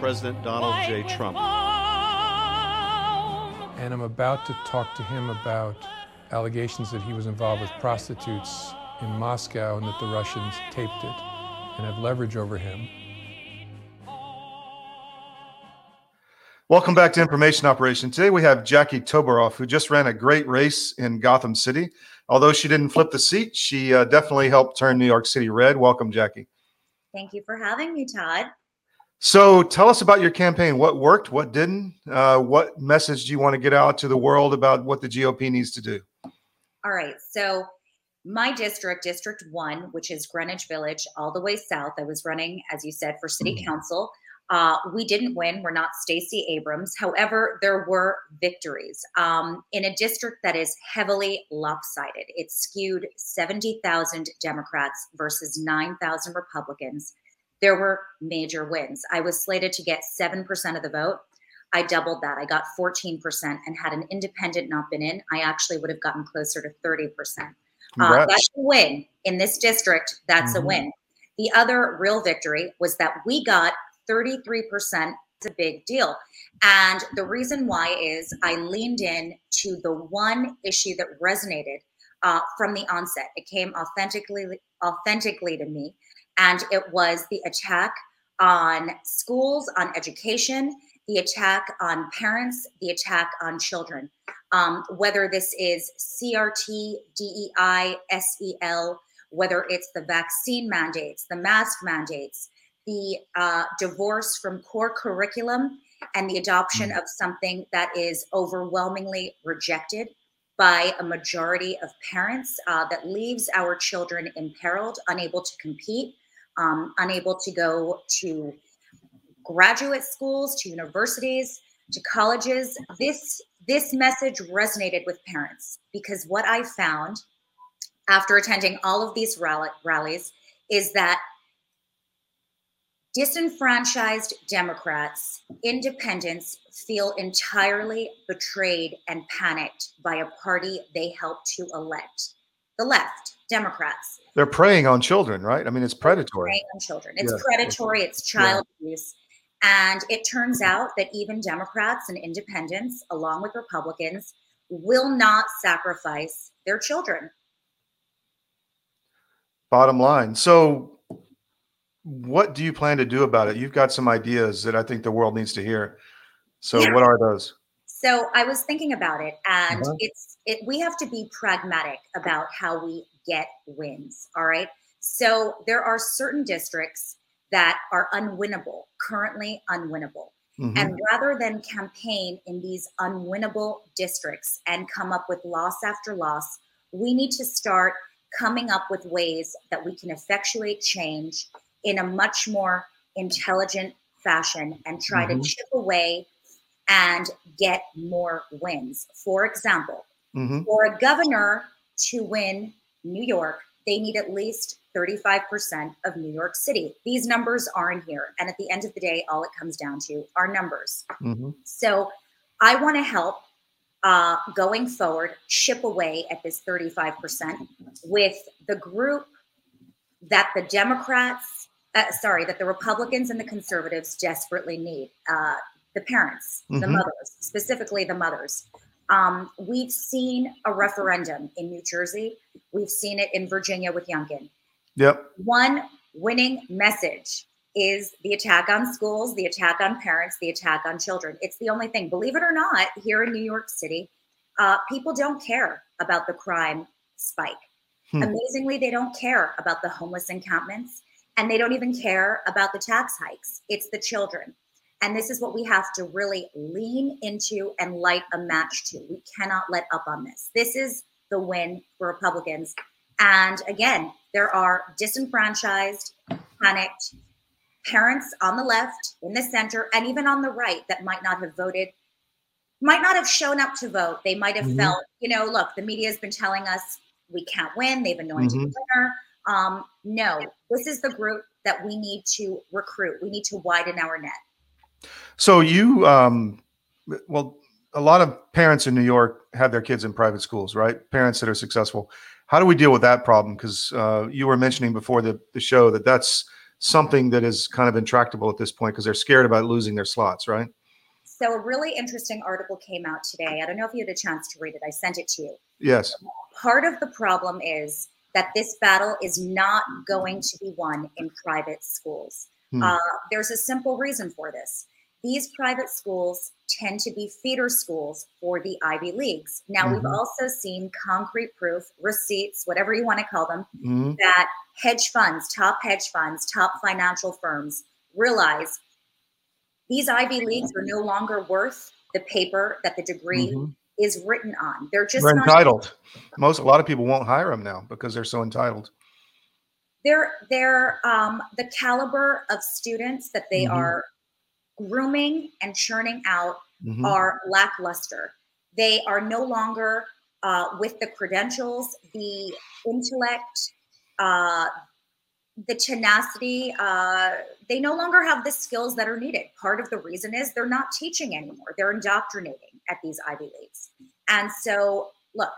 President Donald J. Trump. And I'm about to talk to him about allegations that he was involved with prostitutes in Moscow and that the Russians taped it and have leverage over him. Welcome back to Information Operation. Today we have Jackie Toboroff, who just ran a great race in Gotham City. Although she didn't flip the seat, she uh, definitely helped turn New York City red. Welcome, Jackie. Thank you for having me, Todd. So tell us about your campaign. What worked? What didn't? Uh, what message do you want to get out to the world about what the GOP needs to do? All right. So my district, District 1, which is Greenwich Village, all the way south, I was running, as you said, for city Mm-hmm. council. Uh, we didn't win. We're not Stacey Abrams. However, there were victories um, in a district that is heavily lopsided. It skewed 70,000 Democrats versus 9,000 Republicans. There were major wins. I was slated to get 7% of the vote. I doubled that. I got 14%. And had an independent not been in, I actually would have gotten closer to 30%. Uh, that's a win in this district. That's Mhm. a win. The other real victory was that we got 33%. It's a big deal. And the reason why is I leaned in to the one issue that resonated uh, from the onset. It came authentically, authentically to me, and it was the attack on schools, on education, the attack on parents, the attack on children. Um, whether this is CRT, DEI, SEL, whether it's the vaccine mandates, the mask mandates, the uh, divorce from core curriculum, and the adoption of something that is overwhelmingly rejected by a majority of parents uh, that leaves our children imperiled, unable to compete, um, unable to go to graduate schools, to universities, to colleges. This this message resonated with parents because what I found after attending all of these rally, rallies is that disenfranchised Democrats, independents feel entirely betrayed and panicked by a party they helped to elect. The left, Democrats, They're preying on children, right? I mean, it's predatory. preying on children. It's Yeah. predatory, it's child abuse. And it turns out that even Democrats and independents, along with Republicans, will not sacrifice their children. Bottom line. So, what do you plan to do about it? You've got some ideas that I think the world needs to hear. So, Yeah. what are those? So I was thinking about it, and Uh-huh. it's it. We have to be pragmatic about how we get wins. All right. So there are certain districts that are unwinnable, currently unwinnable. Mhm. And rather than campaign in these unwinnable districts and come up with loss after loss, we need to start coming up with ways that we can effectuate change in a much more intelligent fashion and try Mhm. to chip away and get more wins. For example, Mhm. for a governor to win New York, they need at least 35% of New York City. These numbers aren't here. And at the end of the day, all it comes down to are numbers. Mhm. So I want to help uh, going forward chip away at this 35% with the group that the Democrats, uh, sorry, that the Republicans and the conservatives desperately need uh, the parents, the Mhm. mothers, specifically the mothers. Um, we've seen a referendum in New Jersey. We've seen it in Virginia with Youngkin Yep. one winning message is the attack on schools, the attack on parents, the attack on children. It's the only thing. Believe it or not, here in New York City, uh, people don't care about the crime spike. Hmm. Amazingly, they don't care about the homeless encampments and they don't even care about the tax hikes. It's the children. And this is what we have to really lean into and light a match to. We cannot let up on this. This is the win for Republicans. And again, there are disenfranchised, panicked parents on the left, in the center, and even on the right that might not have voted, might not have shown up to vote. They might have Mhm. felt, you know, look, the media has been telling us we can't win. They've anointed Mhm. a winner. Um, no, this is the group that we need to recruit. We need to widen our net. So you, um, well, a lot of parents in New York have their kids in private schools, right? Parents that are successful. How do we deal with that problem? Because uh, you were mentioning before the, the show that that's something that is kind of intractable at this point because they're scared about losing their slots, right? So a really interesting article came out today. I don't know if you had a chance to read it. I sent it to you. Yes. Part of the problem is that this battle is not going to be won in private schools. Hmm. Uh, there's a simple reason for this. These private schools tend to be feeder schools for the Ivy Leagues. Now, we've Mhm. also seen concrete proof, receipts, whatever you want to call them, hmm that hedge funds, top hedge funds, top financial firms realize these Ivy Leagues are no longer worth the paper that the degree Mhm. is written on. They're just They're entitled. Most, a lot of people won't hire them now because they're so entitled. They're they're um, the caliber of students that they Mhm. are grooming and churning out Mhm. are lackluster. They are no longer uh, with the credentials, the intellect, uh, the tenacity. Uh, they no longer have the skills that are needed. Part of the reason is they're not teaching anymore. They're indoctrinating at these Ivy Leagues. And so, look,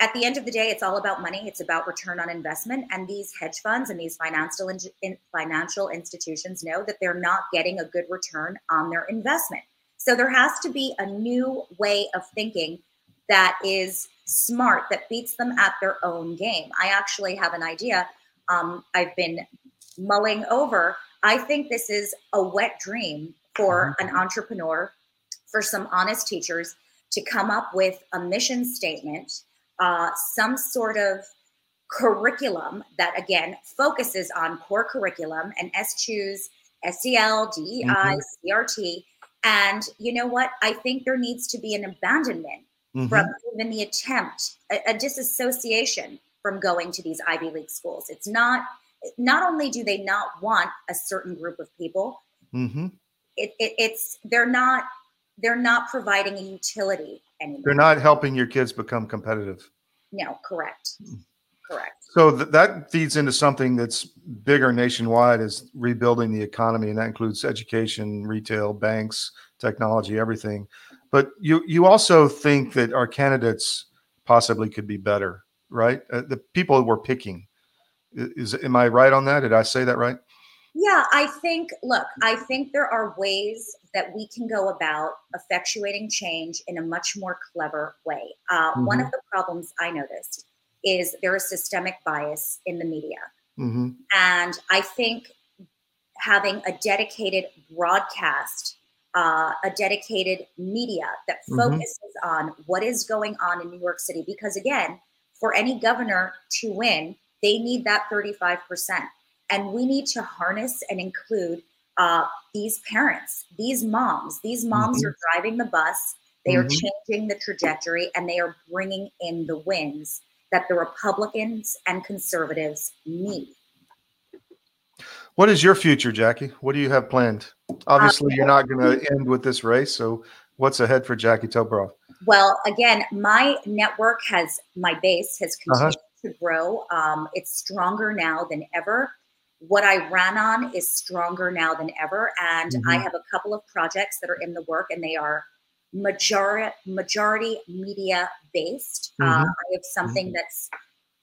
at the end of the day, it's all about money. It's about return on investment. And these hedge funds and these financial in, in- financial institutions know that they're not getting a good return on their investment. So there has to be a new way of thinking that is smart, that beats them at their own game. I actually have an idea. Um, I've been mulling over. I think this is a wet dream for an entrepreneur, for some honest teachers to come up with a mission statement, uh, some sort of curriculum that again focuses on core curriculum and SCHOOS, SEL, DEI, Mhm. CRT. And you know what? I think there needs to be an abandonment Mhm. from even the attempt, a, a disassociation from going to these Ivy League schools. It's not, not only do they not want a certain group of people, Mhm. it, it, it's, they're not, they're not providing a utility anymore. They're not helping your kids become competitive. No, correct. Correct. So th- that feeds into something that's bigger nationwide is rebuilding the economy, and that includes education, retail, banks, technology, everything. But you you also think that our candidates possibly could be better, right? Uh, the people we're picking is am I right on that? Did I say that right? Yeah, I think, look, I think there are ways that we can go about effectuating change in a much more clever way. Uh, One of the problems I noticed is there is systemic bias in the media. hmm And I think having a dedicated broadcast, uh, a dedicated media that Mhm. focuses on what is going on in New York City, because again, for any governor to win, they need that 35%. And we need to harness and include uh, these parents, these moms. These moms Mhm. are driving the bus, they are Mhm. changing the trajectory, and they are bringing in the wins that the Republicans and conservatives need. What is your future, Jackie? What do you have planned? Obviously, you're not going to end with this race. So, what's ahead for Jackie Toboroff? Well, again, my network has my base has Uh-huh. continued to grow. Um, it's stronger now than ever. What I ran on is stronger now than ever, and I Mhm. have a couple of projects that are in the work, and they are majority majority media based. Uh, Mhm. I have something that's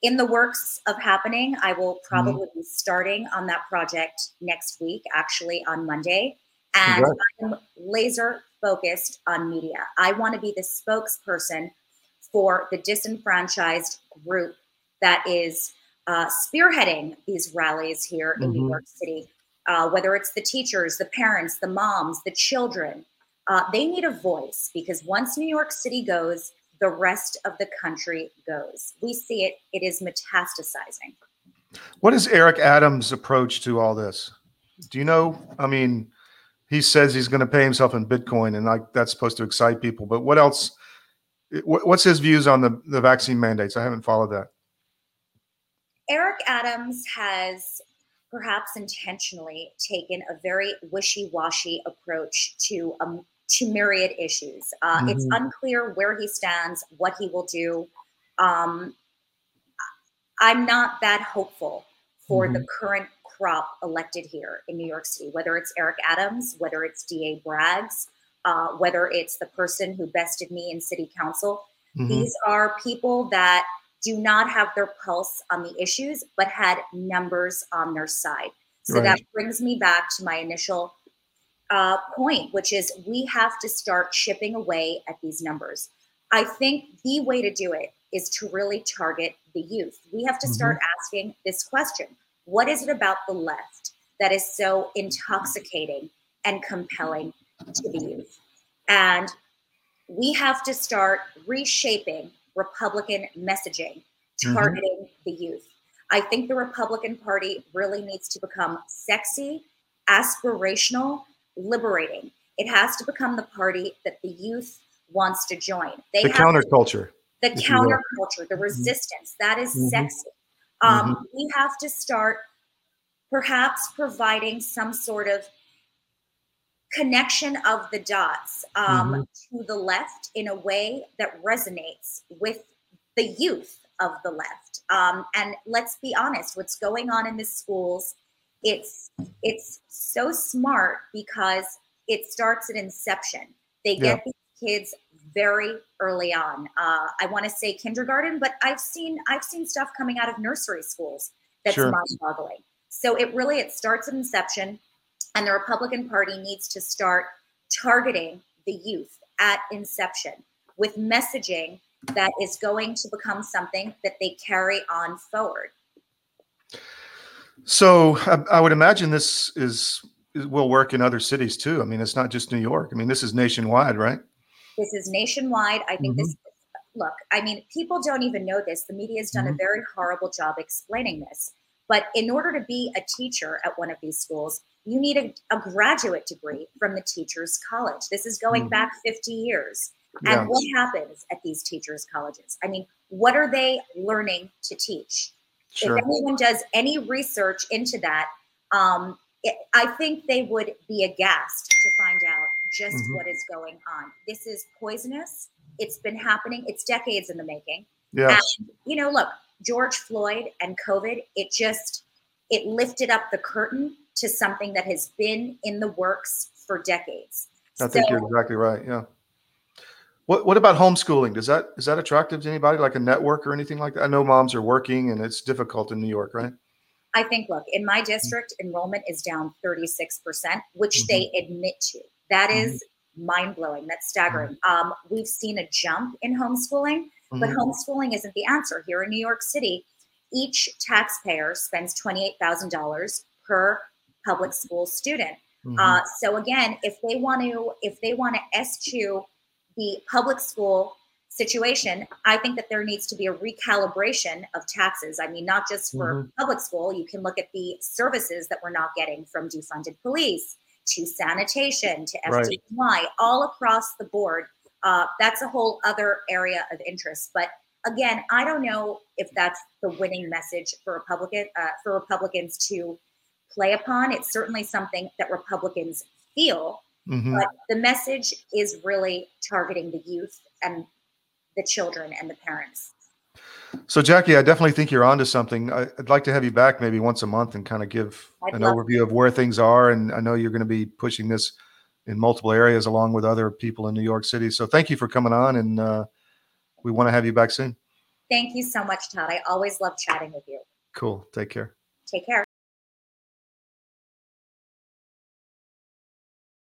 in the works of happening. I will probably be starting on that project next week, actually on Monday. And Congrats. I'm laser focused on media. I want to be the spokesperson for the disenfranchised group that is uh, spearheading these rallies here in New Mhm. York City. Uh, whether it's the teachers, the parents, the moms, the children, uh, they need a voice because once New York City goes, the rest of the country goes. We see it, it is metastasizing. What is Eric Adams' approach to all this? Do you know? I mean, he says he's going to pay himself in Bitcoin, and like that's supposed to excite people. But what else? What's his views on the, the vaccine mandates? I haven't followed that. Eric Adams has perhaps intentionally, taken a very wishy-washy approach to um, to myriad issues. Uh, It's Mhm. unclear where he stands, what he will do. Um, I'm not that hopeful for the current crop elected here in New York City, whether it's Eric Adams, whether it's DA Braggs, uh, whether it's the person who bested me in city council. Mhm. These are people that do not have their pulse on the issues, but had numbers on their side. So Right. that brings me back to my initial uh, point, which is we have to start chipping away at these numbers. I think the way to do it is to really target the youth. We have to start asking this question What is it about the left that is so intoxicating and compelling to the youth? And we have to start reshaping Republican messaging, Mhm. targeting the youth. I think the Republican Party really needs to become sexy, aspirational, liberating. It has to become the party that the youth wants to join. They The counterculture. the if you counterculture, the resistance. That is Mhm. sexy. Um, We have to start perhaps providing some sort of connection of the dots um, to the left in a way that resonates with the youth of the left. Um, and let's be honest, what's going on in the schools, it's it's so smart because it starts at inception. They get these kids very early on. Uh, I want to say kindergarten, but I've seen I've seen stuff coming out of nursery schools that's Sure. mind-boggling. So it really it starts at inception, and the Republican Party needs to start targeting the youth at inception with messaging that is going to become something that they carry on forward. So I, I would imagine this is will work in other cities too. I mean, it's not just New York. I mean, this is nationwide, right? This is nationwide. I think this, mm-hmm. look, I mean, people don't even know this. The media has done a mm-hmm. very horrible job explaining this. But in order to be a teacher at one of these schools, you need a, a graduate degree from the Teachers College. This is going Mhm. back 50 years. Yeah. And what happens at these teachers' colleges? I mean, what are they learning to teach? Sure. If anyone does any research into that, um, it, I think they would be aghast to find out just Mhm. what is going on. This is poisonous. It's been happening. It's decades in the making. Yeah. You know, look, George Floyd and COVID. It just it lifted up the curtain to something that has been in the works for decades. I think So- you're exactly right. Yeah. What What about homeschooling? Does that is that attractive to anybody, like a network or anything like that? I know moms are working, and it's difficult in New York, right? I think, look, in my district, enrollment is down 36%, which they admit to. That is mind blowing. That's staggering. Um, we've seen a jump in homeschooling, but Mhm. homeschooling isn't the answer. Here in New York City, each taxpayer spends $28,000 per public school student. Mhm. Uh, so again, if they want to, if they want to eschew the public school situation, I think that there needs to be a recalibration of taxes. I mean, not just for public school. You can look at the services that we're not getting from defunded police to sanitation to Right. All across the board. Uh, that's a whole other area of interest. But again, I don't know if that's the winning message for Republican uh, for Republicans to play upon. It's certainly something that Republicans feel, Mhm. but the message is really targeting the youth and the children and the parents. So, Jackie, I definitely think you're onto something. I, I'd like to have you back maybe once a month and kind of give I'd an overview of where things are. And I know you're going to be pushing this in multiple areas along with other people in New York City. So, thank you for coming on, and uh, we want to have you back soon. Thank you so much, Todd. I always love chatting with you. Cool. Take care. Take care.